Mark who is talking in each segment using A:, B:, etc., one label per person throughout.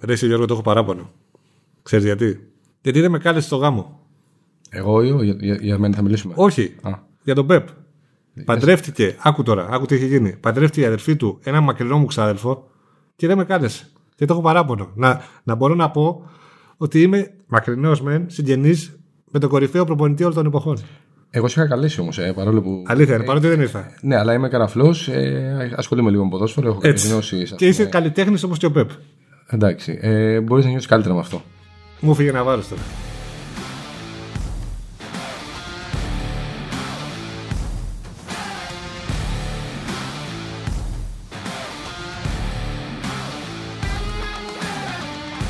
A: Ρε, εσύ Γιώργο, το έχω παράπονο. Ξέρεις γιατί; Γιατί δεν με κάλεσε στο γάμο.
B: Εγώ ή ο- για, για, για μένα θα μιλήσουμε.
A: Όχι.
B: Α.
A: Για τον Πεπ. Παντρεύτηκε, άκου τώρα, άκου τι έχει γίνει. Παντρεύτηκε η αδερφή του ένα μακρινό μου ξάδελφο και δεν με κάλεσε. Και το έχω παράπονο. Να, να μπορώ να πω ότι είμαι μακρινός μεν συγγενής με τον κορυφαίο προπονητή όλων των εποχών.
B: Εγώ σε είχα καλέσει όμως, ε, παρόλο που.
A: Αλήθεια είναι, παρότι δεν ήρθα.
B: Ναι, αλλά είμαι καραφλός. Ε, ασχολούμαι λίγο με ποδόσφαιρο. Έχω
A: Έτσι.
B: γνώσει. ας
A: Και είσαι
B: πούμε.
A: καλλιτέχνης όπως και ο Πεπ.
B: Εντάξει. Ε, Μπορείς να νιώσει καλύτερα με αυτό.
A: Μου φύγε να βάλω τώρα.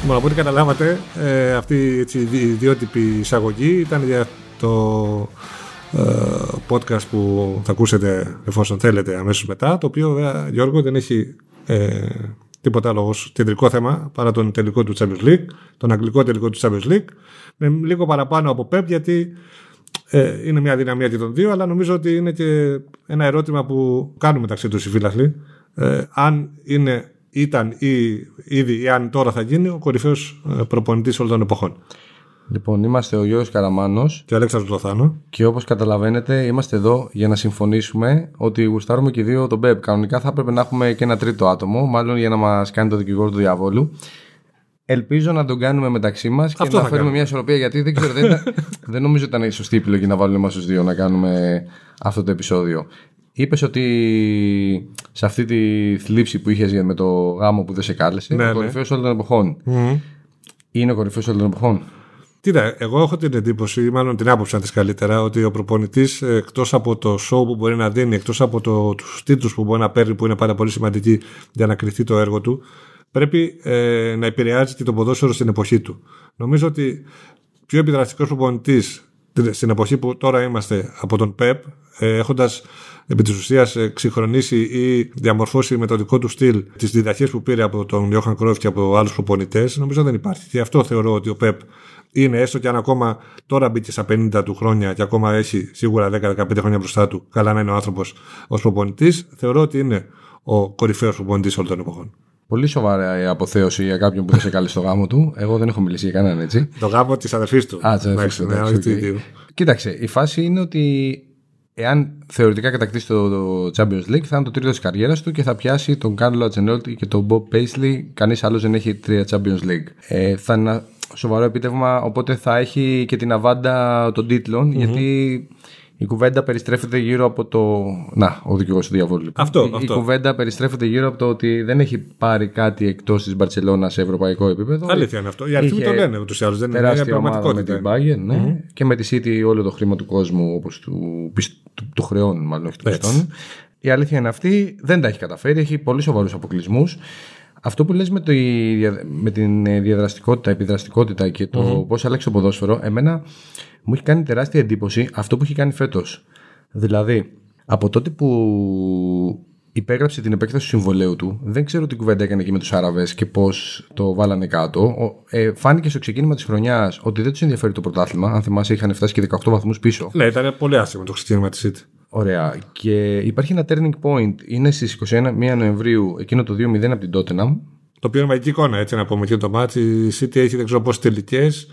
A: Λοιπόν, από ό,τι καταλάβατε, ε, αυτή έτσι, η ιδιότυπη εισαγωγή ήταν για το ε, podcast που θα ακούσετε εφόσον θέλετε αμέσως μετά, το οποίο βέβαια, Γιώργο δεν έχει ε, τίποτα άλλο ως κεντρικό θέμα παρά τον τελικό του Champions League, τον αγγλικό τελικό του Champions League, με λίγο παραπάνω από Pep γιατί ε, είναι μια δυναμία και των δύο, αλλά νομίζω ότι είναι και ένα ερώτημα που κάνουν μεταξύ τους οι φίλαθλοι. Ε, αν είναι, ήταν ή ήδη ή αν τώρα θα γίνει ο κορυφαίος ε, προπονητής όλων των εποχών.
B: Λοιπόν, είμαστε ο Γιώργος Καραμάνος
A: Και ο Αλέξανδρος Λοθάνο.
B: και όπως καταλαβαίνετε είμαστε εδώ για να συμφωνήσουμε ότι γουστάρουμε και οι δύο τον Πεπ. Κανονικά θα έπρεπε να έχουμε και ένα τρίτο άτομο, μάλλον για να μας κάνει το δικηγόρο του διαβόλου. Ελπίζω να τον κάνουμε μεταξύ μας και
A: Αυτό
B: να
A: θα
B: φέρουμε
A: κάνουμε.
B: μια ισορροπία γιατί δεν ξέρω, δεν, ήταν- δεν νομίζω ότι ήταν η σωστή επιλογή να βάλουμε εμά τους δύο να κάνουμε αυτό το επεισόδιο. Είπες ότι σε αυτή τη θλίψη που είχες με το γάμο που δεν σε κάλεσε,
A: Ναι,
B: ο
A: ναι.
B: κορυφαίος όλων των εποχών. Είναι ο κορυφαίος όλων των εποχών.
A: Κοίτα, εγώ έχω την εντύπωση, ή μάλλον την άποψη αν θες καλύτερα, ότι ο προπονητής εκτός από το show που μπορεί να δίνει, εκτός από το, τους τίτλους που μπορεί να παίρνει, που είναι πάρα πολύ σημαντικοί για να κριθεί το έργο του, πρέπει ε, να επηρεάζει και το ποδόσφαιρο στην εποχή του. Νομίζω ότι πιο επιδραστικός προπονητής στην εποχή που τώρα είμαστε από τον ΠΕΠ, ε, έχοντας επί της ουσίας εξυγχρονίσει ή διαμορφώσει με το δικό του στυλ τις διδαχές που πήρε από τον Ιώχαν Κρόφ και από άλλους προπονητές, νομίζω δεν υπάρχει. Και αυτό θεωρώ ότι ο ΠΕΠ είναι έστω και αν ακόμα τώρα μπήκε στα 50 του χρόνια και ακόμα έχει σίγουρα 10-15 χρόνια μπροστά του, καλά να είναι ο άνθρωπος ως προπονητής, θεωρώ ότι είναι ο κορυφαίος προπονητής όλων των εποχών.
B: Πολύ σοβαρά η αποθέωση για κάποιον που δεν σε κάλεσε στο γάμο του. Εγώ δεν έχω μιλήσει για κανέναν έτσι.
A: Το γάμο της αδερφής του.
B: Α, της αδερφής του,
A: Ναι,
B: εντάξει,
A: όχι του
B: οκ.
A: ίδιου.
B: Κοίταξε, η φάση είναι ότι εάν θεωρητικά κατακτήσει το, το Champions League θα είναι το τρίτο της καριέρας του και θα πιάσει τον Κάρλο Αντσελότι και τον Bob Paisley. Κανείς άλλος δεν έχει τρία Champions League. Ε, θα είναι ένα σοβαρό επίτευγμα, οπότε θα έχει και την αβάντα των τιτλων γιατί η κουβέντα περιστρέφεται γύρω από το. Να, ο δικηγόρος του διαβόλου. λοιπόν.
A: Αυτό,
B: η,
A: αυτό.
B: η κουβέντα περιστρέφεται γύρω από το ότι δεν έχει πάρει κάτι εκτός της Μπαρσελόνα σε ευρωπαϊκό επίπεδο.
A: Αλήθεια είναι αυτό. Οι αριθμοί
B: Είχε
A: το λένε ούτως ή άλλως. Δεν είναι μια
B: τεράστια ομάδα με
A: πραγματικότητα.
B: την Bayern ναι. και με τη City όλο το χρήμα του κόσμου όπως του, πισ- του, του χρεών μάλλον όχι του
A: Έτσι.
B: πιστών. Η αλήθεια είναι αυτή, δεν τα έχει καταφέρει, έχει πολύ σοβαρούς αποκλεισμούς. Αυτό που λες με, το, η δια- με την ε, διαδραστικότητα, επιδραστικότητα και το mm πώς άλλαξε το ποδόσφαιρο, εμένα μου έχει κάνει τεράστια εντύπωση αυτό που έχει κάνει φέτος. Δηλαδή, από τότε που υπέγραψε την επέκταση του συμβολέου του, δεν ξέρω τι κουβέντα έκανε εκεί με τους Άραβες και πώς το βάλανε κάτω. Ο- Ε, φάνηκε στο ξεκίνημα της χρονιάς ότι δεν τους ενδιαφέρει το πρωτάθλημα. Αν θυμάσαι, είχαν φτάσει και 18 βαθμούς πίσω.
A: Ναι, ήταν πολύ άσχημο το ξεκίνημα της City.
B: Ωραία. Και υπάρχει ένα turning point. Είναι στις 21 Νοεμβρίου, εκείνο το 2-0 από την Tottenham.
A: Το οποίο είναι μαγική εικόνα, έτσι να πούμε. Και το μάτι η City έχει δεν ξέρω πόσες τελικές.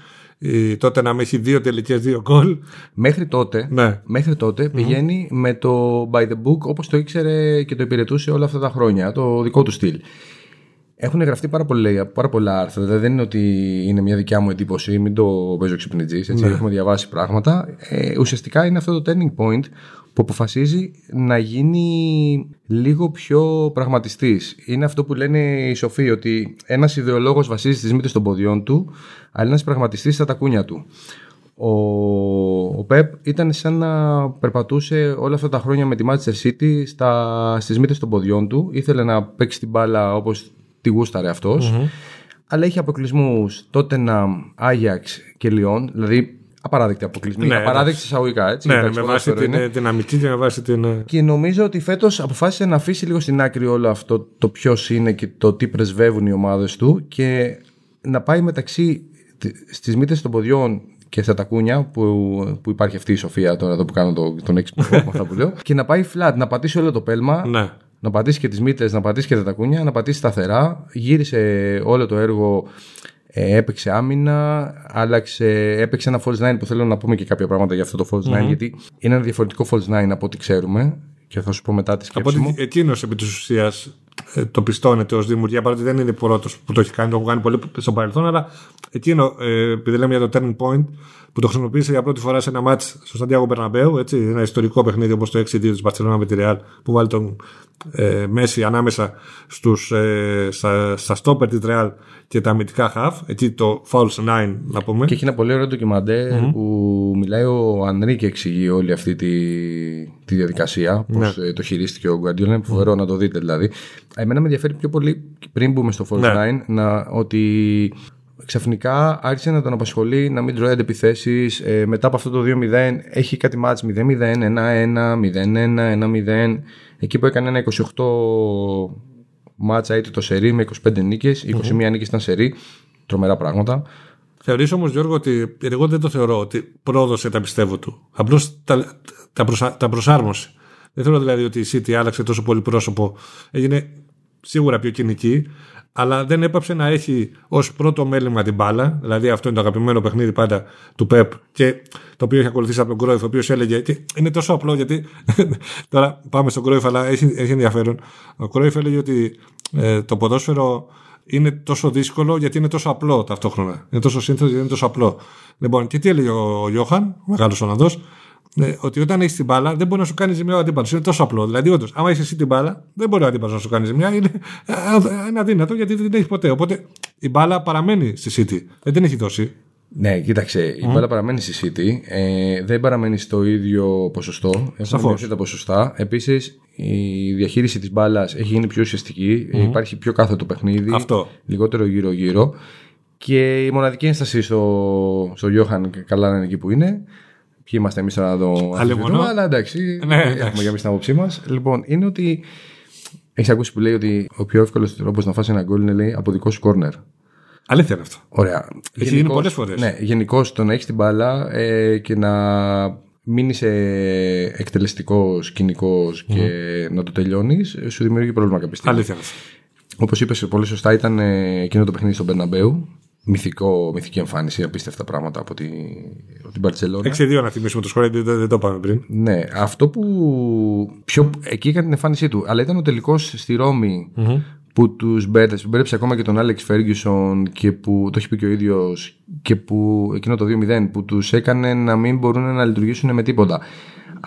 A: Τότε να με έχει δύο τελικές, δύο γκολ.
B: Μέχρι τότε,
A: Ναι.
B: μέχρι τότε πηγαίνει με το by the book όπως το ήξερε και το υπηρετούσε όλα αυτά τα χρόνια, το δικό του στυλ. Έχουν γραφτεί πάρα, πολλά, πάρα πολλά άρθρα. Δηλαδή δεν είναι ότι είναι μια δικιά μου εντύπωση, μην το παίζω ξυπνητζή.
A: Ναι.
B: Έχουμε διαβάσει πράγματα. Ε, ουσιαστικά είναι αυτό το turning point που αποφασίζει να γίνει λίγο πιο πραγματιστής. Είναι αυτό που λένε οι σοφοί, ότι ένας ιδεολόγος βασίζει τις μύτες των ποδιών του, αλλά ένας πραγματιστής στα τακούνια του. Ο, ο Πεπ ήταν σαν να περπατούσε όλα αυτά τα χρόνια με τη Manchester City στα, στις μύτες των ποδιών του. Ήθελε να παίξει την μπάλα όπως τη γούσταρε αυτός. Αλλά είχε αποκλεισμούς τότε να Άγιαξ και Λιόν, δηλαδή απαράδεκτη αποκλεισμοί.
A: Ναι,
B: απαράδεκτη εισαγωγικά έτσι.
A: Ναι,
B: εντάξει,
A: με βάση
B: ποδόσφαιρο
A: την
B: είναι.
A: ε, δυναμική και με βάση την. ε,
B: Και νομίζω ότι φέτος αποφάσισε να αφήσει λίγο στην άκρη όλο αυτό το ποιος είναι και το τι πρεσβεύουν οι ομάδες του και να πάει μεταξύ στις μύτες των ποδιών και στα τακούνια που, που υπάρχει αυτή η σοφία τώρα εδώ που κάνω το, τον έξυπνο με αυτά που λέω και να πάει flat, να πατήσει όλο το πέλμα
A: Ναι.
B: να πατήσει και τις μύτες, να πατήσει και τα τακούνια, να πατήσει σταθερά. Γύρισε όλο το έργο, ε, έπαιξε άμυνα, άλλαξε, έπαιξε ένα false 9 που θέλω να πούμε και κάποια πράγματα για αυτό το false 9, γιατί είναι ένα διαφορετικό false 9 από ό,τι ξέρουμε και θα σου πω μετά τη σκέψη
A: Από
B: μου.
A: ότι εκείνος επί της ουσίας το πιστώνεται ως δημιουργία, παρότι δεν είναι πρώτο που το έχει κάνει, το έχω κάνει πολύ στο παρελθόν, αλλά εκείνο, ε, επειδή λέμε για το turning point, που το χρησιμοποίησε για πρώτη φορά σε ένα μάτ στο Σαντιάγο Μπερναμπέου, έτσι, ένα ιστορικό παιχνίδι όπως το 6-2 της Μπαρσελόνα με τη Real, που βάλει τον ε, Μέση ανάμεσα στους, ε, στα, στα stopper της Real και τα αμυντικά half, εκεί το false 9 να πούμε.
B: Και έχει ένα πολύ ωραίο ντοκιμαντέρ που μιλάει ο Ανρή και εξηγεί όλη αυτή τη, τη διαδικασία, πώς
A: Ναι.
B: το χειρίστηκε ο Γκουαρντιόλα. Είναι φοβερό να το δείτε δηλαδή. Εμένα με ενδιαφέρει πιο πολύ πριν μπούμε στο False
A: Ναι.
B: 9 να, ότι ξαφνικά άρχισε να τον απασχολεί να μην τρώει αντεπιθέσει. Ε, μετά από αυτό το 2-0 έχει κάτι μάτς 0-0, 1-1, 0-1, 1-0. Εκεί που έκανε ένα 28 μάτσα είτε το σερί με 25 νίκες, 21 νίκες ήταν σερί. Τρομερά πράγματα.
A: Θεωρείς όμως Γιώργο ότι εγώ δεν το θεωρώ ότι πρόδωσε τα πιστεύω του. Απλώς τα, τα, προσα, τα προσάρμοσε. Δεν θεωρώ δηλαδή ότι η City άλλαξε τόσο πολύ πρόσωπο. Έγινε σίγουρα πιο κοινική, αλλά δεν έπαψε να έχει ως πρώτο μέλημα την μπάλα. Δηλαδή αυτό είναι το αγαπημένο παιχνίδι πάντα του Πεπ και το οποίο έχει ακολουθήσει από τον Κρόιφ, ο οποίος έλεγε. Και είναι τόσο απλό γιατί. τώρα πάμε στον Κρόιφ, αλλά έχει, έχει ενδιαφέρον. Ο Κρόιφ έλεγε ότι ε, το ποδόσφαιρο είναι τόσο δύσκολο γιατί είναι τόσο απλό ταυτόχρονα. Είναι τόσο σύνθετο γιατί είναι τόσο απλό. Λοιπόν, και τι έλεγε ο Γιώχαν, ο μεγάλος Ολλανδός, ε, ότι όταν έχεις την μπάλα δεν μπορεί να σου κάνει ζημιά ο αντίπαλος. Είναι τόσο απλό. Δηλαδή, όντως, άμα έχεις εσύ την μπάλα, δεν μπορεί ο αντίπαλος να σου κάνει ζημιά. Είναι, ε, είναι αδύνατο γιατί δεν την έχει ποτέ. Οπότε η μπάλα παραμένει στη City. Δεν την έχει δώσει.
B: Ναι, κοίταξε, η μπάλα παραμένει στη City. Ε, δεν παραμένει στο ίδιο ποσοστό. Έχουν
A: Σαφώς.
B: μειωθεί τα ποσοστά. Επίσης, η διαχείριση της μπάλας έχει γίνει πιο ουσιαστική. Υπάρχει πιο κάθετο παιχνίδι.
A: Αυτό.
B: Λιγότερο γύρω-γύρω. Και η μοναδική ένσταση στο, στο Γιώχαν, καλά να είναι εκεί που είναι. Ποιοι είμαστε εμείς τώρα να το αμφισβητούμε, αλλά εντάξει,
A: Ναι, εντάξει.
B: έχουμε για εμείς την άποψή μας. Λοιπόν, είναι ότι. Έχεις ακούσει που λέει ότι ο πιο εύκολος τρόπος να φάσει ένα γκολ είναι λέει, από δικό σου κόρνερ.
A: Αλήθεια είναι αυτό.
B: Ωραία.
A: Έχει γίνει πολλές φορές.
B: Ναι, γενικώς το να έχεις την μπάλα ε, και να μην είσαι εκτελεστικό, κοινικό και να το τελειώνεις, σου δημιουργεί πρόβλημα κάποια στιγμή.
A: Αλήθεια είναι αυτό.
B: Όπως είπες πολύ σωστά, ήταν ε, εκείνο το παιχνίδι στον Μπερναμπέου. Μυθικό, μυθική εμφάνιση, απίστευτα πράγματα από, τη, από την Παρσελόνα.
A: 6-2 να θυμίσουμε το σχόλιο, δεν, δεν το είπαμε πριν.
B: Ναι, αυτό που πιο εκεί έκανε την εμφάνισή του, αλλά ήταν ο τελικός στη ρωμη που τους μπέρδεψε, που μπέρδεψε ακόμα και τον Άλεξ Φέργισον και που το έχει πει και ο ίδιος και που εκείνο το 2-0 που τους έκανε να μην μπορούν να λειτουργήσουν με τίποτα.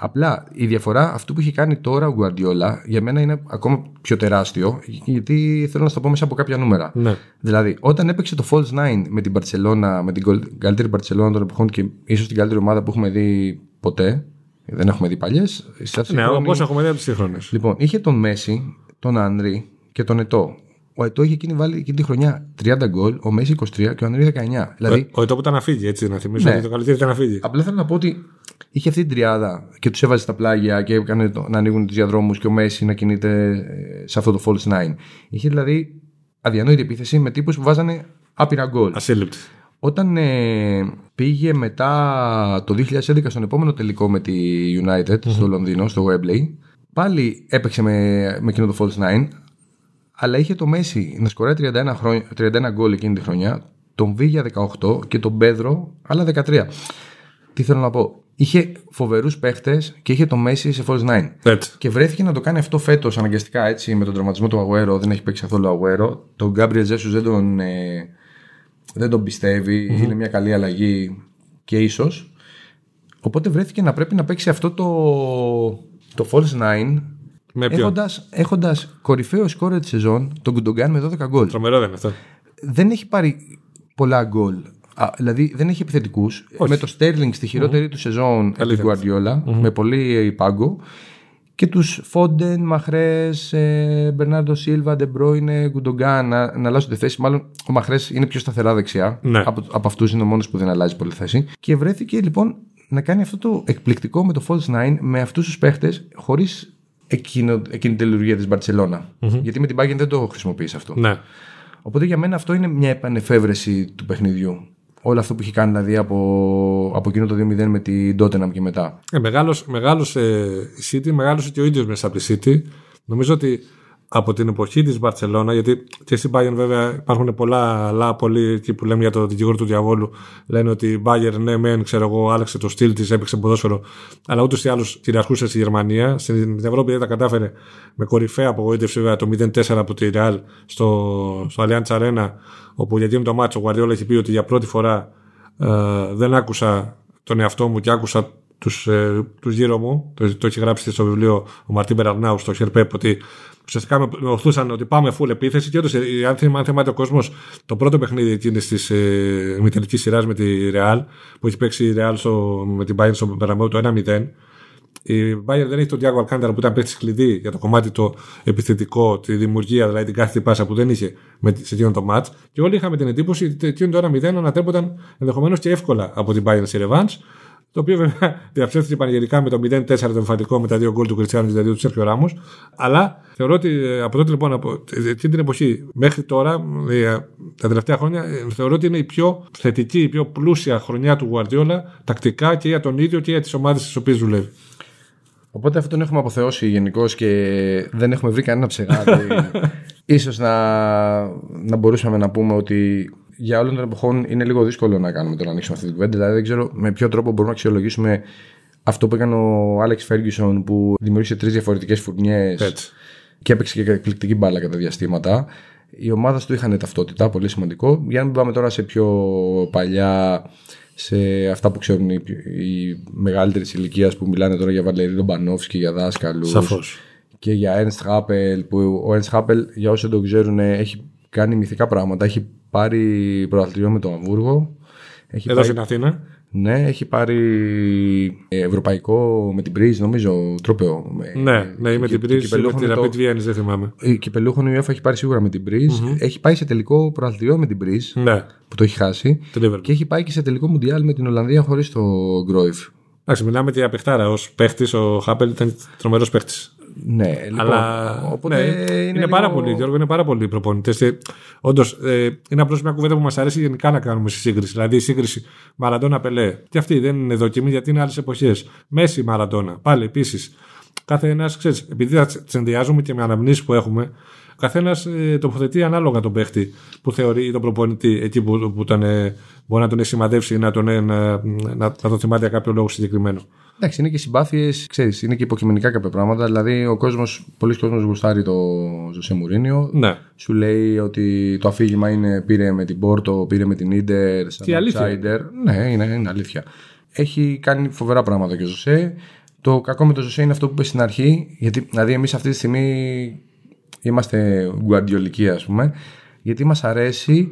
B: Απλά η διαφορά αυτού που έχει κάνει τώρα ο Γκουαρδιόλα για μένα είναι ακόμα πιο τεράστιο γιατί θέλω να σου το πω μέσα από κάποια νούμερα.
A: Ναι.
B: Δηλαδή, όταν έπαιξε το False 9 με την Barcelona, με την γκολ- καλύτερη Barcelona των εποχών και ίσως την καλύτερη ομάδα που έχουμε δει ποτέ, δεν έχουμε δει παλιές.
A: Ναι, όπως έχουμε δει από τις σύγχρονες.
B: Λοιπόν, είχε τον Μέση, τον Άνρι και τον Ετώ. Ο Ετώ είχε εκείνη βάλει εκείνη τη χρονιά 30 γκολ, ο Μέση 23 και ο Άνρι 19. Δηλαδή,
A: Ο Ετώ που ήταν να φύγει, έτσι, να θυμίσω
B: Ναι.
A: ότι το καλύτερο ήταν να φύγει.
B: Απλά θέλω να πω ότι είχε αυτή την τριάδα και τους έβαζε στα πλάγια και έκανε το- να ανοίγουν τους διαδρόμους και ο Μέση να κινείται ε, σε αυτό το false nine. Είχε δηλαδή αδιανόητη επίθεση με τύπους που βάζανε άπειρα γκολ.
A: Ασύλληπτη.
B: Όταν ε, πήγε μετά το 2011 στον επόμενο τελικό με τη United στο Λονδίνο, στο Wembley, πάλι έπαιξε με, με εκείνο το false nine, αλλά είχε το Μέση να σκοράει 31, χρόνια, 31 γκολ εκείνη τη χρονιά, τον Βίγια 18 και τον Πέδρο άλλα 13. Τι θέλω να πω; Είχε φοβερούς παίχτες και είχε το Μέση σε false nine.
A: Έτσι.
B: Και βρέθηκε να το κάνει αυτό φέτος αναγκαστικά έτσι με τον τραυματισμό του Αγουέρο. Δεν έχει παίξει καθόλου Αγουέρο. Τον Γκάμπριελ Ζέσου δεν τον, ε, δεν τον πιστευει Είναι μια καλή αλλαγή και ίσως. Οπότε βρέθηκε να πρέπει να παίξει αυτό το, το false nine
A: Με ποιον;
B: έχοντας, έχοντας κορυφαίο σκόρερ της σεζόν τον Γκουντογκάν με 12 γκολ.
A: Τρομερό δεν είναι αυτό.
B: Δεν έχει πάρει πολλά γκολ. Α, δηλαδή δεν έχει επιθετικούς. Με το Sterling στη χειρότερη του σεζόν επί
A: Αλήθεια.
B: Guardiola, με πολύ πάγκο. Και τους Φόντεν, Μαχρέζ, Μπερνάρντο Σίλβα, Ντε Μπρόινε, Γκουντογκάν να, να αλλάζουν τη θέση. Μάλλον ο Μαχρέζ είναι πιο σταθερά δεξιά.
A: Ναι.
B: Από, από αυτούς είναι ο μόνος που δεν αλλάζει πολύ θέση. Και βρέθηκε λοιπόν να κάνει αυτό το εκπληκτικό με το False 9 με αυτούς τους παίχτες χωρίς εκείνη την τελειουργία της Μπαρσελόνα. Γιατί με την Bayern δεν το χρησιμοποιείς αυτό.
A: Ναι.
B: Οπότε για μένα αυτό είναι μια επανεφεύρεση του παιχνιδιού. Όλο αυτό που έχει κάνει δηλαδή από, από εκείνο το 2-0 με την Tottenham και μετά.
A: Ε, μεγάλος, μεγάλος ε, η City, μεγάλωσε και ο ίδιος μέσα από τη City. Νομίζω ότι από την εποχή της Μπαρσελόνα, γιατί και στην Bayern βέβαια υπάρχουν πολλά άλλα, πολλοί εκεί που λέμε για το δικηγόρο του διαβόλου, λένε ότι η Bayern, ναι, μεν, ξέρω εγώ, άλλαξε το στυλ της, έπαιξε ποδόσφαιρο, αλλά ούτως ή άλλως κυριαρχούσε στη Γερμανία. Στην Ευρώπη δεν τα κατάφερε με κορυφαία απογοήτευση βέβαια το 0-4 από τη Real στο, στο Allianz Arena, όπου για εκείνο το μάτσο ο Guardiola έχει πει ότι για πρώτη φορά ε, δεν άκουσα τον εαυτό μου και άκουσα τους, ε, τους γύρω μου, το, το έχει γράψει στο βιβλίο ο Μαρτίν Περαρνάου στο Χερπέπ, ότι ουσιαστικά με ορθούσαν ότι πάμε full επίθεση και όντως, αν θυμάται ο κόσμος, το πρώτο παιχνίδι εκείνης της ε, μητερική σειράς με τη Real, που έχει παίξει η Real στο, με την Bayern στο Περαμέου το 1-0. Η Bayern δεν έχει τον Diago Alcántara που ήταν παίχτη κλειδί για το κομμάτι το επιθετικό, τη δημιουργία, δηλαδή την κάθε πάσα που δεν είχε σε εκείνο το match. Και όλοι είχαμε την εντύπωση ότι εκείνο το 1-0 ανατρέπονταν ενδεχομένως και εύκολα από την Bayern σε Revans το οποίο βέβαια διαψεύστηκε πανηγυρικά με το 0-4 το εμφαντικό με τα δύο γκολ του Κριστιανού δηλαδή του Σέρχιο Ράμου. Αλλά θεωρώ ότι ε, από τότε λοιπόν, από εκείνη την εποχή μέχρι τώρα, ε, τα τελευταία χρόνια, ε, θεωρώ ότι είναι η πιο θετική, η πιο πλούσια χρονιά του Γουαρδιόλα τακτικά και για τον ίδιο και για τις ομάδες στις οποίες δουλεύει.
B: Οπότε αυτό τον έχουμε αποθεώσει γενικώς και δεν έχουμε βρει κανένα ψεγάδι. Ίσως να, να μπορούσαμε να πούμε ότι για όλων των εποχών είναι λίγο δύσκολο να κάνουμε το να ανοίξουμε αυτή την κουβέντα. Δηλαδή δεν ξέρω με ποιο τρόπο μπορούμε να αξιολογήσουμε αυτό που έκανε ο Άλεξ Φέργκισον που δημιούργησε τρεις διαφορετικές φουρνιές και έπαιξε και εκπληκτική μπάλα κατά διαστήματα. Οι ομάδες του είχαν ταυτότητα, πολύ σημαντικό. Για να μην πάμε τώρα σε πιο παλιά, σε αυτά που ξέρουν οι, οι μεγαλύτερες ηλικία που μιλάνε τώρα για Βαλερή Ντομπανόφσκι, για δάσκαλους.
A: Σαφώς.
B: Και για Ernst Happel, που ο Ernst Happel, για όσοι δεν το ξέρουν, έχει κάνει μυθικά πράγματα. Έχει πάρει πρωταθλητήριο με το Αμβούργο.
A: Έχει Εδώ στην Αθήνα.
B: Ναι, έχει πάρει ευρωπαϊκό με την Πρίζ, νομίζω, τρόπεο.
A: Ναι, ναι, με την Πρίζ, με την Rapid Vienna, δεν θυμάμαι.
B: Η κυπελούχων η UEFA έχει πάρει σίγουρα με την Πρίζ. Έχει πάει σε τελικό πρωταθλητήριο με την Πρίζ,
A: ναι.
B: που το έχει χάσει. Και έχει πάει και σε τελικό Μουντιάλ με την Ολλανδία χωρίς το Γκρόιφ.
A: Εντάξει, μιλάμε για παιχτάρα. Ω παίχτη, ο Χάπελ ήταν τρομερό παίχτη.
B: Ναι, λοιπόν,
A: Αλλά οπότε ναι, είναι, είναι λίγο... πάρα πολύ, Γιώργο, είναι πάρα πολλοί προπονητέ. Όντω, ε, είναι απλώ μια κουβέντα που μα αρέσει γενικά να κάνουμε στη σύγκριση. Δηλαδή, η σύγκριση Μαραντόνα Πελέ. Και αυτή δεν είναι δοκιμή γιατί είναι άλλε εποχέ. Μέση Μαραντόνα. Πάλι επίση. Κάθε ένα, ξέρει, επειδή θα συνδυάζουμε και με αναμνήσεις που έχουμε, ο καθένας ε, τοποθετεί ανάλογα τον παίχτη που θεωρεί τον προπονητή εκεί που, που τον, ε, μπορεί να τον έχει σημαδεύσει ή να τον, ε, να, να, να τον θυμάται για κάποιο λόγο συγκεκριμένο.
B: Εντάξει, είναι και συμπάθειες, ξέρεις, είναι και υποκειμενικά κάποια πράγματα. Δηλαδή, ο κόσμος, πολλοί κόσμοι γουστάρει το Ζωσέ Μουρίνιο.
A: Ναι.
B: Σου λέει ότι το αφήγημα είναι πήρε με την Πόρτο, πήρε με την Ιντερ,
A: σαν outsider.
B: Ναι, είναι, είναι αλήθεια. Έχει κάνει φοβερά πράγματα και ο Ζωσέ. Το κακό με το Ζωσέ είναι αυτό που είπες στην αρχή. Γιατί, δηλαδή, εμείς αυτή τη στιγμή είμαστε γκουαντιολικοί, ας πούμε. Γιατί μας αρέσει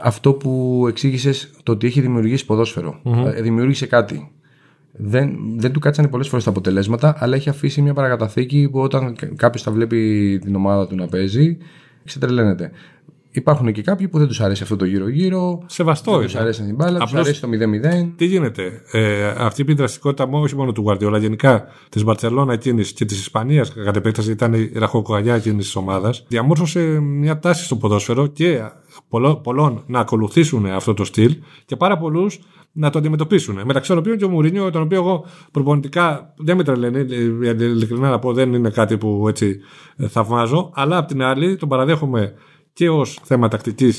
B: αυτό που εξήγησες το ότι έχει δημιουργήσει ποδόσφαιρο. Mm-hmm. Δημιούργησε κάτι δεν, δεν του κάτσανε πολλές φορές τα αποτελέσματα, αλλά έχει αφήσει μια παρακαταθήκη που όταν κάποιος θα βλέπει την ομάδα του να παίζει, ξετρελαίνεται. Υπάρχουν και κάποιοι που δεν τους αρέσει αυτό το γύρω-γύρω.
A: Σεβαστό.
B: Δεν τους αρέσει την μπάλα, τους αρέσει το 0-0.
A: Τι γίνεται. Ε, αυτή η δραστικότητα όχι μόνο του Γουαρδιόλα, γενικά της Μπαρσελόνα εκείνης και της Ισπανίας, κατά επέκταση ήταν η ραχοκοκαλιά εκείνης της ομάδας, διαμόρφωσε μια τάση στο ποδόσφαιρο και πολλών να ακολουθήσουν αυτό το στυλ και πάρα πολλούς να το αντιμετωπίσουν. Μεταξύ των οποίων και ο Μουρίνιο, τον οποίο εγώ προπονητικά δεν με τρελαίνει, ε, ειλικρινά να πω, δεν είναι κάτι που έτσι ε, θαυμάζω, αλλά απ' την άλλη τον παραδέχομαι και ως θέμα τακτική,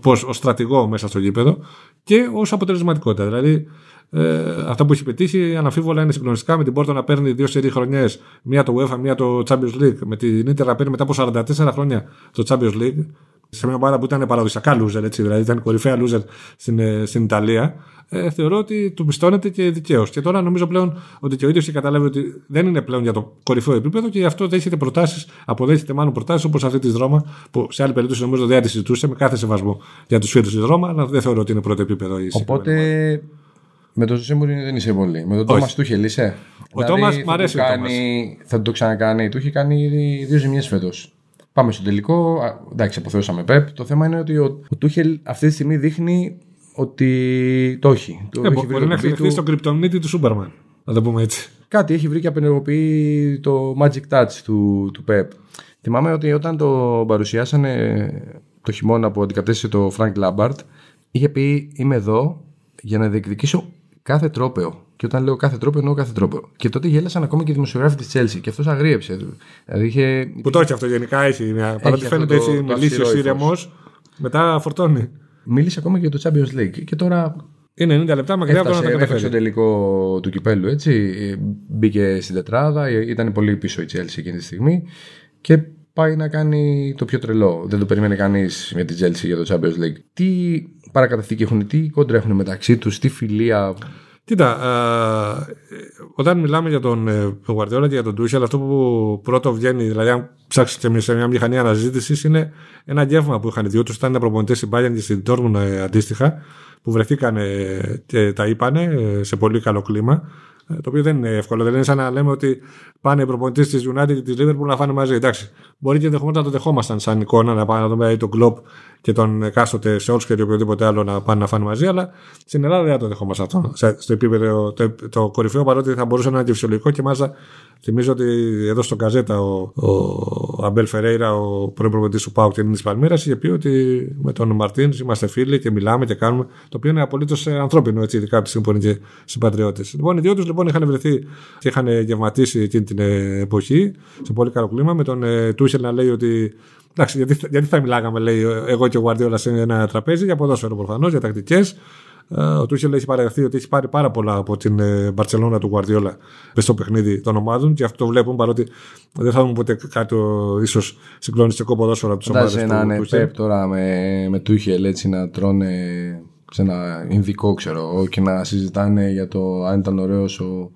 A: πώ ως στρατηγό μέσα στο γήπεδο και ως αποτελεσματικότητα. Δηλαδή, ε, αυτά που έχει πετύχει αναμφίβολα είναι συγκλονιστικά με την Πόρτα να παίρνει δύο σερή χρονιές, μία το UEFA, μία το Champions League, με την Ιντερ να παίρνει μετά από 44 χρόνια το Champions League. Σε μια ομάδα που ήταν παραδοσιακά loser, έτσι, δηλαδή ήταν κορυφαία loser στην, ε, στην Ιταλία, ε, θεωρώ ότι του πιστώνεται και δικαίως. Και τώρα νομίζω πλέον ότι και ο ίδιος έχει καταλάβει ότι δεν είναι πλέον για το κορυφαίο επίπεδο και γι' αυτό δέχεται προτάσεις, αποδέχεται μάλλον προτάσεις όπως αυτή της Ρώμα, που σε άλλη περίπτωση νομίζω δεν τη συζητούσε με κάθε σεβασμό για τους φίλους της Ρώμα, αλλά δεν θεωρώ ότι είναι πρώτο επίπεδο η
B: Οπότε με τον Ζωσέ δεν είσαι πολύ. Με τον Τόμας Τούχελ είσαι.
A: Ο δηλαδή, Τόμας μ' αρέσει.
B: Θα το ξανακάνει. Του έχει κάνει δύο ζημιές φέτος. Πάμε στο τελικό. Εντάξει, αποθεώσαμε Πεπ. Το θέμα είναι ότι ο, ο Τούχελ αυτή τη στιγμή δείχνει ότι το έχει.
A: Το ε, έχει μπορεί να κρυφτεί του... στο κρυπτονίτη του Σούμπερμαν. Να το πούμε έτσι.
B: Κάτι έχει βρει και απενεργοποιεί το magic touch του, του Pep. Θυμάμαι ότι όταν το παρουσιάσανε το χειμώνα που αντικατέστησε το Frank Lambert, είχε πει: Είμαι εδώ για να διεκδικήσω κάθε τρόπεο. Και όταν λέω κάθε τρόπο, εννοώ κάθε τρόπο. Και τότε γέλασαν ακόμα και οι δημοσιογράφοι της Chelsea. Και αυτός αγρίεψε. Δηλαδή είχε...
A: Που το έχει αυτό γενικά έχει. Μια... Παρότι φαίνεται έτσι μιλήσει ήρεμο, μετά φορτώνει.
B: Μίλησε ακόμα και για το Champions League. Και τώρα
A: είναι 90 λεπτά μακριά από το να τα καταφέρει.
B: στο τελικό του κυπέλου, έτσι. Μπήκε στην τετράδα, ήταν πολύ πίσω η Chelsea εκείνη τη στιγμή και πάει να κάνει το πιο τρελό. Δεν το περίμενε κανείς με τη Chelsea για το Champions League. Τι παρακαταθήκη έχουν, τι κόντρα έχουν μεταξύ τους, τι φιλία.
A: Κοίτα, α, όταν μιλάμε για τον Γουαρδιόλα και για τον Τούσελ, αυτό που πρώτο βγαίνει, δηλαδή αν ψάξεις και σε μια μηχανή αναζήτησης, είναι ένα γεύμα που είχαν οι δυο τους. Ήταν προπονητές στην Bayern και στην Dortmund ε, αντίστοιχα που βρεθήκαν και τα είπανε ε, σε πολύ καλό κλίμα. Ε, το οποίο δεν είναι εύκολο. Δεν είναι σαν να λέμε ότι πάνε οι προπονητές της United και της Liverpool να φάνε μαζί. Εντάξει, μπορεί και ενδεχομένω να το δεχόμασταν σαν εικόνα να πάνε να δούμε τον κλοπ και τον εκάστοτε σε όλου και οποιοδήποτε άλλο να πάνε να φάνε μαζί. Αλλά στην Ελλάδα δεν το δεχόμασταν αυτό. Στο επίπεδο το, το κορυφαίο, παρότι θα μπορούσε να είναι και φυσιολογικό και μάλιστα θυμίζω ότι εδώ στο Καζέτα ο, ο Αμπέλ Φερέιρα, ο πρώην προπονητής του Πάου και τη Παλμύρας, είχε πει ότι με τον Μαρτίν είμαστε φίλοι και μιλάμε και κάνουμε. Το οποίο είναι απολύτως ανθρώπινο, έτσι, ειδικά από τη στιγμή που είναι και συμπατριώτες. Λοιπόν, οι δύο τους λοιπόν είχαν βρεθεί και είχαν γευματίσει εκείνη την εποχή σε πολύ καλό κλίμα με τον ε, Τούσελ να λέει ότι Εντάξει, γιατί, γιατί θα μιλάγαμε, λέει, εγώ και ο Γουαρδιόλας σε ένα τραπέζι για ποδόσφαιρο προφανώς, για τακτικές. Ε, ο Τούχελ έχει παραδεχθεί ότι έχει πάρει πάρα πολλά από την Μπαρσελόνα του Γουαρδιόλα στο παιχνίδι των ομάδων και αυτό το βλέπουν παρότι δεν θα δούμε ποτέ κάτι ίσως συγκλονιστικό ποδόσφαιρο από τις ομάδες του.
B: έναν Πεπ τώρα με, με Τούχελ έτσι να τρώνε σε ένα Ινδικό, ξέρω και να συζητάνε για το αν ήταν ωραίος ο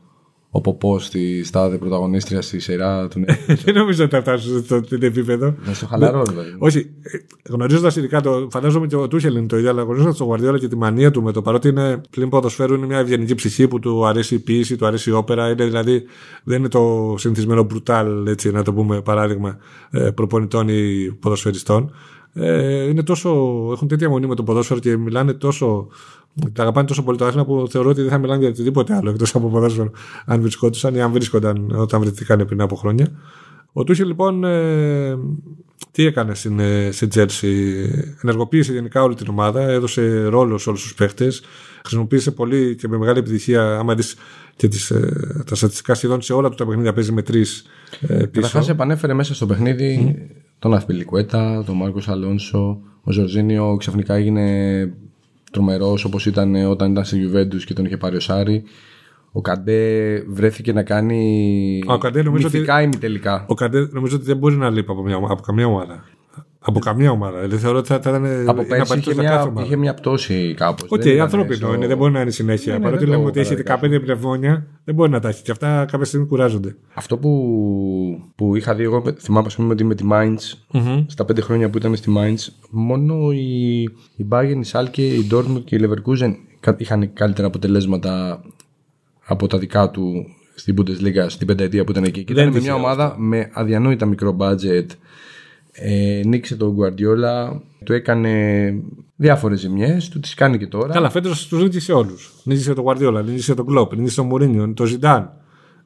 B: ο Ποπός στη στάδε πρωταγωνίστριας στη σειρά του
A: Δεν νομίζω ότι θα φτάσουν στο τέτοιο επίπεδο.
B: Να στο χαλαρό, δηλαδή.
A: Όχι. Γνωρίζοντας ειδικά το. Φαντάζομαι και ο Τούχελ είναι το ίδιο, αλλά γνωρίζοντας τον Γουαρδιόλα και τη μανία του με το παρότι είναι πλην ποδοσφαίρου, είναι μια ευγενική ψυχή που του αρέσει η ποιήση, του αρέσει η όπερα. Είναι δηλαδή δεν είναι το συνηθισμένο μπρουτάλ, έτσι να το πούμε παράδειγμα, ε, προπονητών ή ποδοσφαιριστών. Ε, είναι τόσο, έχουν τέτοια μονή με το ποδόσφαιρο και μιλάνε τόσο τα αγαπάνε τόσο πολύ το άθλημα που θεωρώ ότι δεν θα μιλάνε για οτιδήποτε άλλο εκτός από ποδόσφαιρο αν βρισκόντουσαν ή αν βρίσκονταν όταν βρεθήκαν πριν από χρόνια. Ο Τούχη λοιπόν ε, τι έκανε στην, ε, στην Τζέρσι, ενεργοποίησε γενικά όλη την ομάδα, έδωσε ρόλο σε όλους τους παίχτες, χρησιμοποίησε πολύ και με μεγάλη επιτυχία, άμα δεις και τις, ε, τα στατιστικά σχεδόν σε όλα του τα παιχνίδια παίζει με τρεις ε, πίσω.
B: Καταρχά επανέφερε μέσα στο παιχνίδι mm. Τον Ασπιλικουέτα, τον Μάρκος Αλόνσο, ο Ζορζίνιο ξαφνικά έγινε τρομερός όπως ήταν όταν ήταν στη Juventus και τον είχε πάρει ο Σάρι. Ο Καντέ βρέθηκε να κάνει
A: ο Καντέ νομίζω ότι,
B: τελικά.
A: Ο Καντέ νομίζω ότι δεν μπορεί να λείπει από, μια, από καμία ομάδα. Από καμία ομάδα. Δηλαδή θεωρώ ότι θα, θα ήταν.
B: Από πέρσι είχε, μια, είχε μια πτώση κάπως.
A: OK, okay, ανθρώπινο είναι, δεν μπορεί να είναι συνέχεια. Ναι, Παρότι λέμε ότι έχει 15 πνευμόνια, δεν μπορεί να τα έχει. Και αυτά κάποια στιγμή κουράζονται.
B: Αυτό που, που είχα δει εγώ, θυμάμαι πούμε, ότι με τη Mainz, mm-hmm. στα 5 χρόνια που ήταν στη Mainz, μόνο η, η Bayern, η Schalke, η Dortmund και η Leverkusen είχαν καλύτερα αποτελέσματα από τα δικά του στην Bundesliga στην πενταετία που ήταν εκεί. Και ήταν μια ομάδα με αδιανόητα μικρό budget ε, νίκησε τον Guardiola, του έκανε διάφορες ζημιές, του τις κάνει και τώρα.
A: Καλά, φέτος τους νίκησε όλους. Νίκησε τον Guardiola, νίκησε τον Κλοπ, νίκησε τον Μουρίνιο, τον Ζιντάν.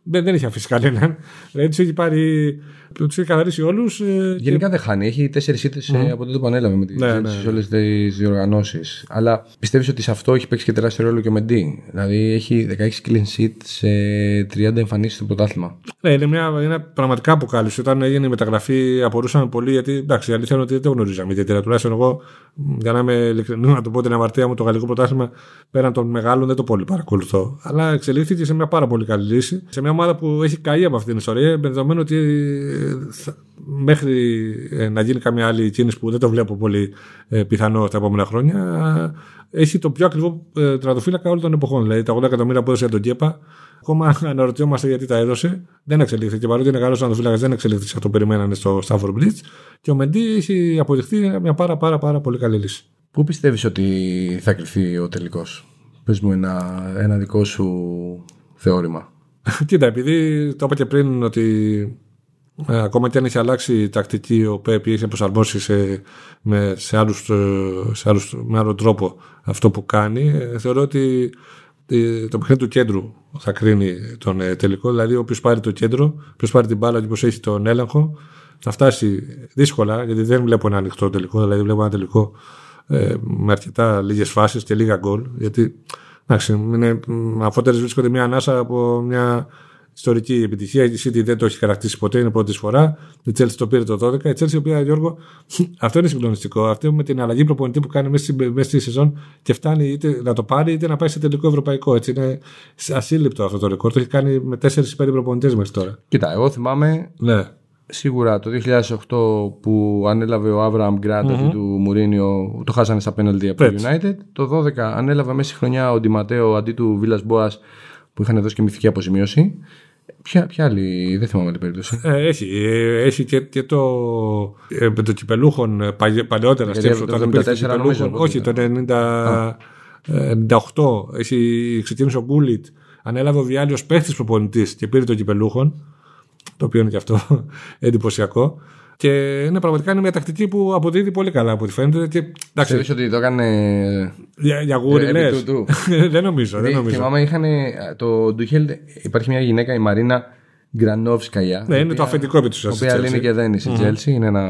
A: Δεν, δεν είχε αφήσει κανέναν. Δηλαδή τους έχει πάρει. Τους έχει καθαρίσει όλους.
B: Ε, Γενικά δεν χάνει. Έχει τέσσερις ήττες mm. από τότε που ανέλαβε με τι ναι, ναι, ναι. όλες τις διοργανώσεις. Αλλά πιστεύεις ότι σε αυτό έχει παίξει και τεράστιο ρόλο και ο Μεντί; Δηλαδή έχει 16 clean sheet σε 30 εμφανίσεις στο πρωτάθλημα.
A: Ναι, είναι μια είναι πραγματικά αποκάλυψη. Όταν έγινε η μεταγραφή, απορούσαμε πολύ γιατί εντάξει, η αλήθεια είναι ότι δεν το γνωρίζαμε ιδιαίτερα. Τουλάχιστον εγώ, για να είμαι ειλικρινής, να το πω την αμαρτία μου, το γαλλικό πρωτάθλημα πέραν των μεγάλων δεν το πολύ παρακολουθώ. Αλλά εξελίχθηκε σε μια πάρα πολύ καλή λύση. Σε μια ομάδα που έχει καεί από αυτήν την ιστορία, με δεδομένο ότι ε, μέχρι ε, να γίνει καμιά άλλη κίνηση που δεν το βλέπω πολύ ε, πιθανό τα επόμενα χρόνια, έχει το πιο ακριβό τρατοφύλακα όλων των εποχών. Δηλαδή τα 80 εκατομμύρια που έδωσε για τον Κέπα, ακόμα αναρωτιόμαστε γιατί τα έδωσε. Δεν εξελίχθηκε. Παρότι είναι καλός τρατοφύλακα, δεν εξελίχθηκε αυτό που περιμένανε στο Stafford Bridge. Και ο Μεντή έχει αποδειχθεί μια πάρα, πάρα, πάρα πολύ καλή λύση.
B: Πού πιστεύεις ότι θα κρυφθεί ο τελικός, Πες μου ένα, ένα δικό σου θεώρημα.
A: Κοίτα, επειδή το είπα και πριν ότι ε, ακόμα και αν έχει αλλάξει η τακτική, ο ΠΕΠ έχει προσαρμόσει σε, με, σε άλλους, ε, σε άλλους, με άλλο τρόπο αυτό που κάνει, ε, θεωρώ ότι το παιχνίδι του κέντρου θα κρίνει τον τελικό. Δηλαδή, όποιος πάρει το κέντρο, όποιος πάρει την μπάλα και όποιος έχει τον έλεγχο, θα φτάσει δύσκολα, γιατί δεν βλέπω ένα ανοιχτό τελικό. Δηλαδή, βλέπω ένα τελικό ε, με αρκετά λίγες φάσεις και λίγα γκολ. Γιατί Εντάξει, είναι, αφότερε βρίσκονται μια ανάσα από μια ιστορική επιτυχία. Η City δεν το έχει χαρακτήσει ποτέ, είναι πρώτη φορά. Η Chelsea το πήρε το 12. Η Chelsea, η οποία, Γιώργο, αυτό είναι συγκλονιστικό. Αυτό με την αλλαγή προπονητή που κάνει μέσα στη σεζόν και φτάνει είτε να το πάρει είτε να πάει σε τελικό ευρωπαϊκό. Έτσι είναι ασύλληπτο αυτό το ρεκόρ. Το έχει κάνει με 4-5 προπονητές μέχρι τώρα.
B: Κοίτα, εγώ θυμάμαι
A: Ναι.
B: Σίγουρα το 2008 που ανέλαβε ο Άβραμ Γκραντ mm-hmm. του Μουρίνιο, το χάσανε στα πέναλτι από το United. Το 12 ανέλαβε μέσα στη χρονιά ο Ντιματέο αντί του Βίλας Μπόας που είχαν δώσει και μυθική αποζημίωση. Ποια, ποια άλλη, δεν θυμάμαι την περίπτωση.
A: Ε, έχει, ε, έχει και, και το, ε, με το κυπελούχον ε, παλι, παλαιότερα.
B: Δηλαδή, το 74 νομίζω.
A: Όχι, το 90, 98. Έχει ξεκίνησε ο Γκούλιτ. Ανέλαβε ο Βιάλιος παίχτη προπονητής και πήρε το κυπελούχον. Το οποίο είναι και αυτό εντυπωσιακό. Και είναι πραγματικά είναι μια τακτική που αποδίδει πολύ καλά από ό,τι φαίνεται. Και, εντάξει,
B: Ξέρεις ότι το έκανε.
A: για, για γούρι,
B: επί
A: λες.
B: τούτου.
A: δεν νομίζω. Δεν νομίζω.
B: Θυμάμαι είχαν. Τον Τούχελ, υπάρχει μια γυναίκα, η Μαρίνα Γκρανόφσκαγια.
A: Ναι, είναι το αφεντικό επί της
B: Η
A: ουσίας
B: οποία
A: της
B: λύνει
A: Chelsea.
B: και δένει στη Chelsea. Είναι, ένα...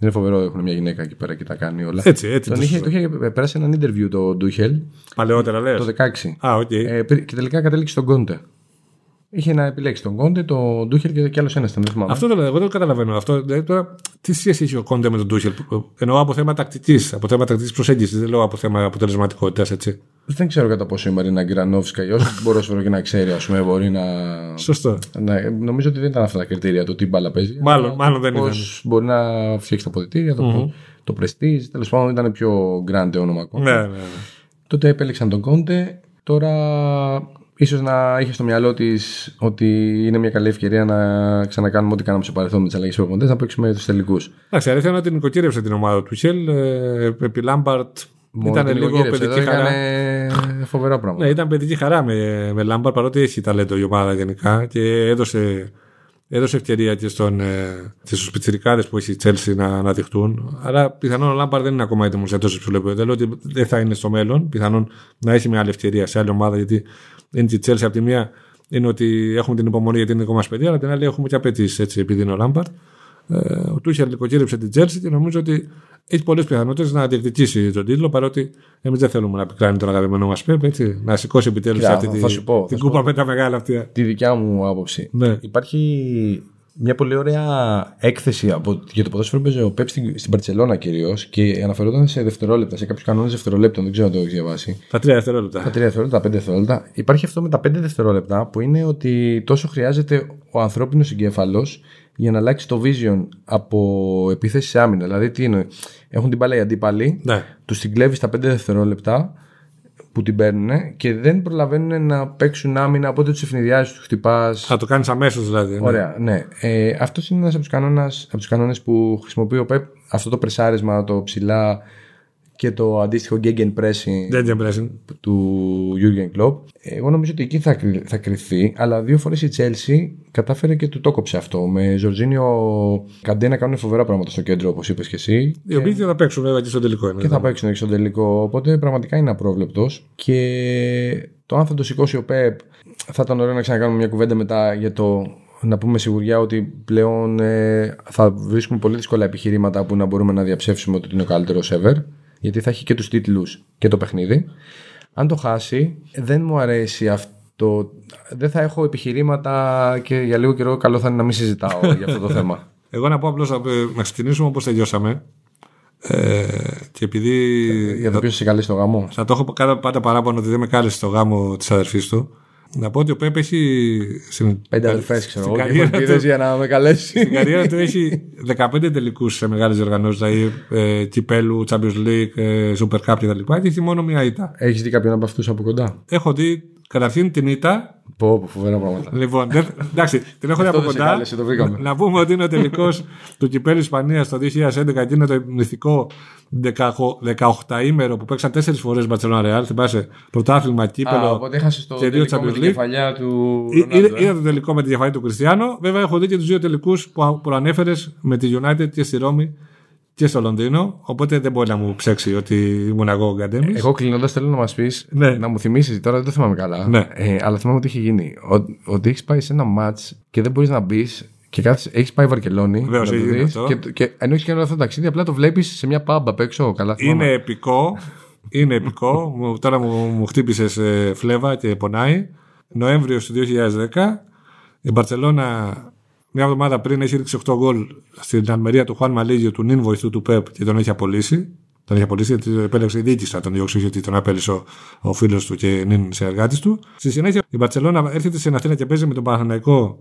B: είναι φοβερό. Έχουν μια γυναίκα εκεί πέρα και τα κάνει όλα.
A: Έτσι, έτσι.
B: Τον
A: το
B: είχε,
A: σωστό.
B: το είχε περάσει ένα interview τον Τούχελ
A: Παλαιότερα λες.
B: το 16.
A: Α, οκ.
B: Ε, πήρε- και τελικά κατέληξε στον Κόντε. Είχε να επιλέξει τον Κόντε, τον Τούχελ και, και άλλος ένας ήταν. Δεν θυμάμαι.
A: Αυτό το λέω, εγώ δεν το καταλαβαίνω. Αυτό, δηλαδή, τώρα, τι σχέση έχει ο Κόντε με τον Τούχελ. Εννοώ από θέμα τακτικής, από θέμα τακτικής προσέγγισης. Δεν λέω από θέμα αποτελεσματικότητας, έτσι.
B: Δεν ξέρω κατά πόσο η Μαρίνα Γκρανόφσκα, όσο ποδόσφαιρο και να ξέρει, ας πούμε, μπορεί να.
A: Σωστό.
B: Ναι, νομίζω ότι δεν ήταν αυτά τα κριτήρια του τι μπάλα παίζει.
A: Μάλλον-
B: αλλά
A: μάλλον δεν
B: πώς μπορεί να φτιάξει τα αποδητήρια, το, το prestige. Τέλος πάντων ήταν πιο grande όνομα ακόμα.
A: Ναι, ναι, ναι.
B: Τότε επέλεξαν τον Κόντε. Τώρα ίσως να είχες στο μυαλό της ότι είναι μια καλή ευκαιρία να ξανακάνουμε ό,τι κάναμε στο παρελθόν με τις αλλαγές προπονητέ, να παίξουμε τους τελικούς.
A: Εντάξει, η αλήθεια είναι ότι νοικοκύρευσε την ομάδα του Χέλ. Ε, επί Λάμπαρτ ήταν λίγο παιδική χαρά.
B: Έκανε φοβερό πράγμα.
A: Ναι, ήταν παιδική χαρά με, με Λάμπαρτ παρότι έχει ταλέντο η ομάδα γενικά και έδωσε, έδωσε ευκαιρία και, στον, ε, και στους πιτσιρικάδες που έχει η Chelsea να αναδειχτούν. Άρα πιθανόν ο Λάμπαρτ δεν είναι ακόμα έτοιμος για τόσο υψηλό επίπεδο. Δεν λέω ότι δεν θα είναι στο μέλλον. Πιθανόν να έχει μια άλλη ευκαιρία σε άλλη ομάδα γιατί είναι και η Chelsea από τη μία είναι ότι έχουμε την υπομονή γιατί είναι ακόμα παιδιά, αλλά την άλλη έχουμε και απαιτήσεις έτσι επειδή είναι ο Λάμπαρτ. Ε, ο Τούχελ νοικοκύρεψε την Chelsea και νομίζω ότι έχει πολλές πιθανότητες να διεκδικήσει τον τίτλο παρότι εμείς δεν θέλουμε να πικράνει τον αγαπημένο μας Πέπ, έτσι. Να σηκώσει επιτέλους
B: Κοίτα,
A: αυτή
B: θα
A: τη,
B: σου πω, θα
A: την
B: σου
A: κούπα
B: πω.
A: με τα μεγάλα αυτή.
B: Τη δικιά μου άποψη.
A: Ναι.
B: Υπάρχει μια πολύ ωραία έκθεση από, για το ποδόσφαιρο που παίζει ο Πεπ στην, στην Παρσελώνα κυρίως και αναφερόταν σε δευτερόλεπτα, σε κάποιους κανόνες δευτερολέπτων. Δεν ξέρω αν το έχεις διαβάσει.
A: Τα τρία δευτερόλεπτα.
B: Τα 3 δευτερόλεπτα, τα 5 δευτερόλεπτα. Υπάρχει αυτό με τα 5 δευτερόλεπτα που είναι ότι τόσο χρειάζεται ο ανθρώπινος εγκέφαλος για να αλλάξει το vision από επίθεση σε άμυνα. Δηλαδή, τι είναι, έχουν την μπάλα οι αντίπαλοι,
A: Ναι.
B: τους την κλέβει στα 5 δευτερόλεπτα που την παίρνουν και δεν προλαβαίνουν να παίξουν άμυνα, οπότε τους ευνηδιάζει, τους χτυπάς.
A: Θα το κάνεις αμέσως δηλαδή. ναι.
B: Ωραία, ναι. Ε, αυτός είναι ένας από τους κανόνες, από τους κανόνες που χρησιμοποιεί ο Πεπ. Αυτό το πρεσάρισμα, το ψηλά και το αντίστοιχο gegen pressing
A: Δεν την πρέσιν.
B: του Jurgen Klopp. Εγώ νομίζω ότι εκεί θα, κρυ- θα κρυθεί, αλλά δύο φορές η Chelsea κατάφερε και του το κόψε αυτό. Με Ζορζίνιο Καντέ να κάνουν φοβερά πράγματα στο κέντρο, όπως είπες και εσύ.
A: Οι οποίοι και θα παίξουν βέβαια και στο τελικό. Είναι,
B: Και θα παίξουν και στο τελικό. Οπότε πραγματικά είναι απρόβλεπτος. Και το αν θα το σηκώσει ο Πεπ, θα ήταν ωραίο να ξανακάνουμε μια κουβέντα μετά για το να πούμε σιγουριά ότι πλέον ε, θα βρίσκουμε πολύ δύσκολα επιχειρήματα που να μπορούμε να διαψεύσουμε ότι είναι ο καλύτερος ever. Γιατί θα έχει και τους τίτλους και το παιχνίδι. Αν το χάσει, δεν μου αρέσει αυτό. Δεν θα έχω επιχειρήματα και για λίγο καιρό καλό θα είναι να μην συζητάω για αυτό το θέμα.
A: Εγώ να πω απλώς να ξεκινήσουμε όπως τελειώσαμε. Ε, και επειδή.
B: για το ποιος σε καλεί στο γαμό.
A: Θα το έχω cada- πάντα παράπονο ότι δεν με κάλεσε στο γάμο της αδερφής του. Να πω ότι ο Πέπ έχει. Στην,
B: Πέντε αδελφέ, ξέρω
A: στην
B: εγώ. Και
A: καριέρα
B: ελπίδε
A: του-
B: για να με καλέσει.
A: Στην καριέρα του έχει 15 τελικούς σε μεγάλες διοργανώσεις, δηλαδή ε, κυπέλου, Champions League, ε, Super Cup κτλ. Και έχει μόνο μία ήττα.
B: Έχεις δει κάποιον από αυτούς από κοντά;
A: Έχω δει καταρχήν την ήττα.
B: Πω, πω, φοβερά πράγματα.
A: Λοιπόν, δεν- εντάξει, την έχω δει
B: Αυτό
A: από
B: δεν σε
A: κοντά.
B: κάλεσε, το βρήκαμε.
A: Να πούμε ότι είναι ο τελικός του κυπέλου Ισπανίας το 2011 και είναι το μυθικό 18 ημέρο που παίξαν 4 φορές Μπαρσελόνα Ρεάλ. Θυμάσαι πρωτάθλημα,
B: Α,
A: κύπελο.
B: οπότε έχασες το
A: και δύο
B: τελικό με
A: Champions
B: την
A: League.
B: κεφαλιά του
A: Ή-
B: Ρονάλντο,
A: Είδα
B: ε.
A: είδα το τελικό με τη διαφορά του Κριστιανό. Βέβαια, έχω δει και τους δύο τελικούς που προανέφερες με τη United και στη Ρώμη και στο Λονδίνο. Οπότε δεν μπορεί να μου ψέξει ότι ήμουν εγώ ο Γκαντέμις.
B: Εγώ κλείνοντας θέλω να μας πεις,
A: Ναι.
B: να μου θυμίσεις, τώρα δεν το θυμάμαι καλά.
A: Ναι.
B: Ε, αλλά θυμάμαι ότι έχει γίνει. Ο- Ότι έχεις πάει σε ένα ματ και δεν μπορείς να μπεις και έχεις πάει Βαρκελόνη.
A: Βεβαίως,
B: να το
A: έχει γίνει
B: δεις
A: αυτό.
B: Και, και ενώ έχεις κάνει όλο αυτό το ταξίδι, απλά το βλέπεις σε μια pub απ' έξω. Καλά, θυμάμαι.
A: Είναι επικό. Είναι επικό. Μου- τώρα μου, μου χτύπησες φλέβα και πονάει. Νοέμβριο του 2010. Η Μπαρσελόνα μια εβδομάδα πριν έχει ρίξει 8 γκολ στην Αλμερία του Χουάν Μαλίγιο, του νυν βοηθού του Πεπ και τον έχει απολύσει. Τον έχει απολύσει γιατί επέλεξε η διοίκηση να τον διώξει γιατί τον απέλησε ο, ο φίλος του και νυν συνεργάτη του. Στη συνέχεια η Μπαρσελόνα έρχεται στην Αθήνα και παίζει με τον Παναθηναϊκό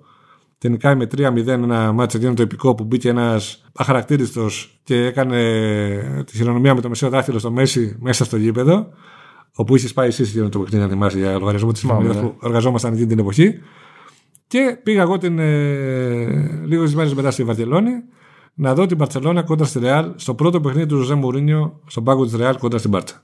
A: Τελικά με 3-0 ένα μάτσο εκείνο το επικό που μπήκε ένας αχαρακτήριστος και έκανε τη χειρονομία με το μεσαίο δάχτυλο στο Μέση μέσα στο γήπεδο. Όπου είχες πάει εσύ εκείνο το παιχνίδι, να θυμάσαι για λογαριασμό της
B: Θυμάμαι,
A: εφημερίδα
B: ναι.
A: που εργαζόμασταν εκείνη την εποχή. Και πήγα εγώ την, ε, λίγες μέρες μετά στη Βαρκελόνη να δω την Παρσελόνα κοντά στη Ρεάλ στο πρώτο παιχνίδι του Ζωζέ Μουρίνιο στον πάγκο της Ρεάλ κοντά στην Μπάρτσα.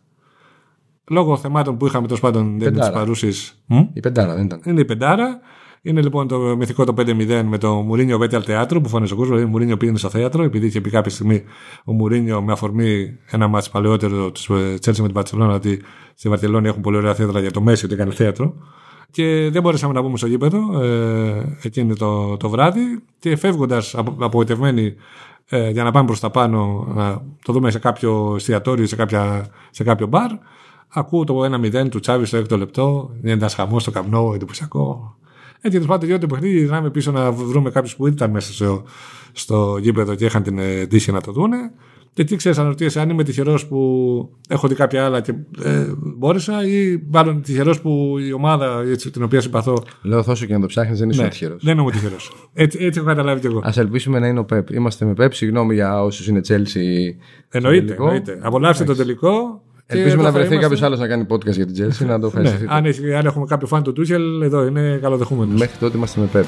A: Λόγω θεμάτων που είχαμε τέλος πάντων δεν είναι
B: Πεντάρα.
A: της παρούσης.
B: Η πεντάρα δεν ήταν.
A: Είναι η πεντάρα. Είναι λοιπόν το μυθικό το 5-0 με το Μουρίνιο Βέτιαλ Θεάτρο που φωνάζει ο κόσμος. Δηλαδή, ο Μουρίνιο πήγαινε στο θέατρο, επειδή είχε πει κάποια στιγμή ο Μουρίνιο με αφορμή ένα μάτσο παλαιότερο της Τσέλση με την Παρσελόνα ότι στη Βαρκελόνη έχουν πολύ ωραία θέατρα για το Μέση ότι έκανε θέατρο. Και δεν μπορέσαμε να μπούμε στο γήπεδο ε, εκείνη το, το βράδυ. Και φεύγοντας απογοητευμένοι ε, για να πάμε προς τα πάνω, να το δούμε σε κάποιο εστιατόριο, σε, κάποια, σε κάποιο μπαρ. Ακούω το 1-0 του Τσάβης στο έκτο λεπτό. Είναι ένας χαμός στο καπνό, εντυπωσιακό. Έτσι, τέλο πάντων, τελειώνει το παιχνίδι. Γυρνάμε πίσω να βρούμε κάποιους που ήταν μέσα στο, στο γήπεδο και είχαν την ε, τύχη να το δούνε. Και τι ξέρεις, αναρωτιέσαι αν είμαι τυχερός που έχω δει κάποια άλλα και ε, μπόρεσα, ή μάλλον τυχερός που η ομάδα έτσι, την οποία συμπαθώ.
B: Λέω τόσο και να το ψάχνεις, δεν είσαι
A: Ναι,
B: τυχερός.
A: δεν είμαι τυχερός. Έτσι, έτσι έχω καταλάβει κι εγώ.
B: Α ελπίσουμε να είναι ο Πεπ. Είμαστε με Πεπ. Συγγνώμη για όσους είναι Chelsea.
A: Εννοείται,
B: τελικό.
A: εννοείται. Απολαύστε το τελικό. και
B: Ελπίζουμε
A: εδώ
B: να
A: θα
B: βρεθεί
A: είμαστε.
B: κάποιος άλλος να κάνει podcast για την Chelsea να το
A: Ναι,
B: ευχαριστηθεί.
A: αν, έχει- αν έχουμε κάποιο φαν του Τούχελ, εδώ είναι καλοδεχούμενος.
B: Μέχρι τότε είμαστε με Πεπ.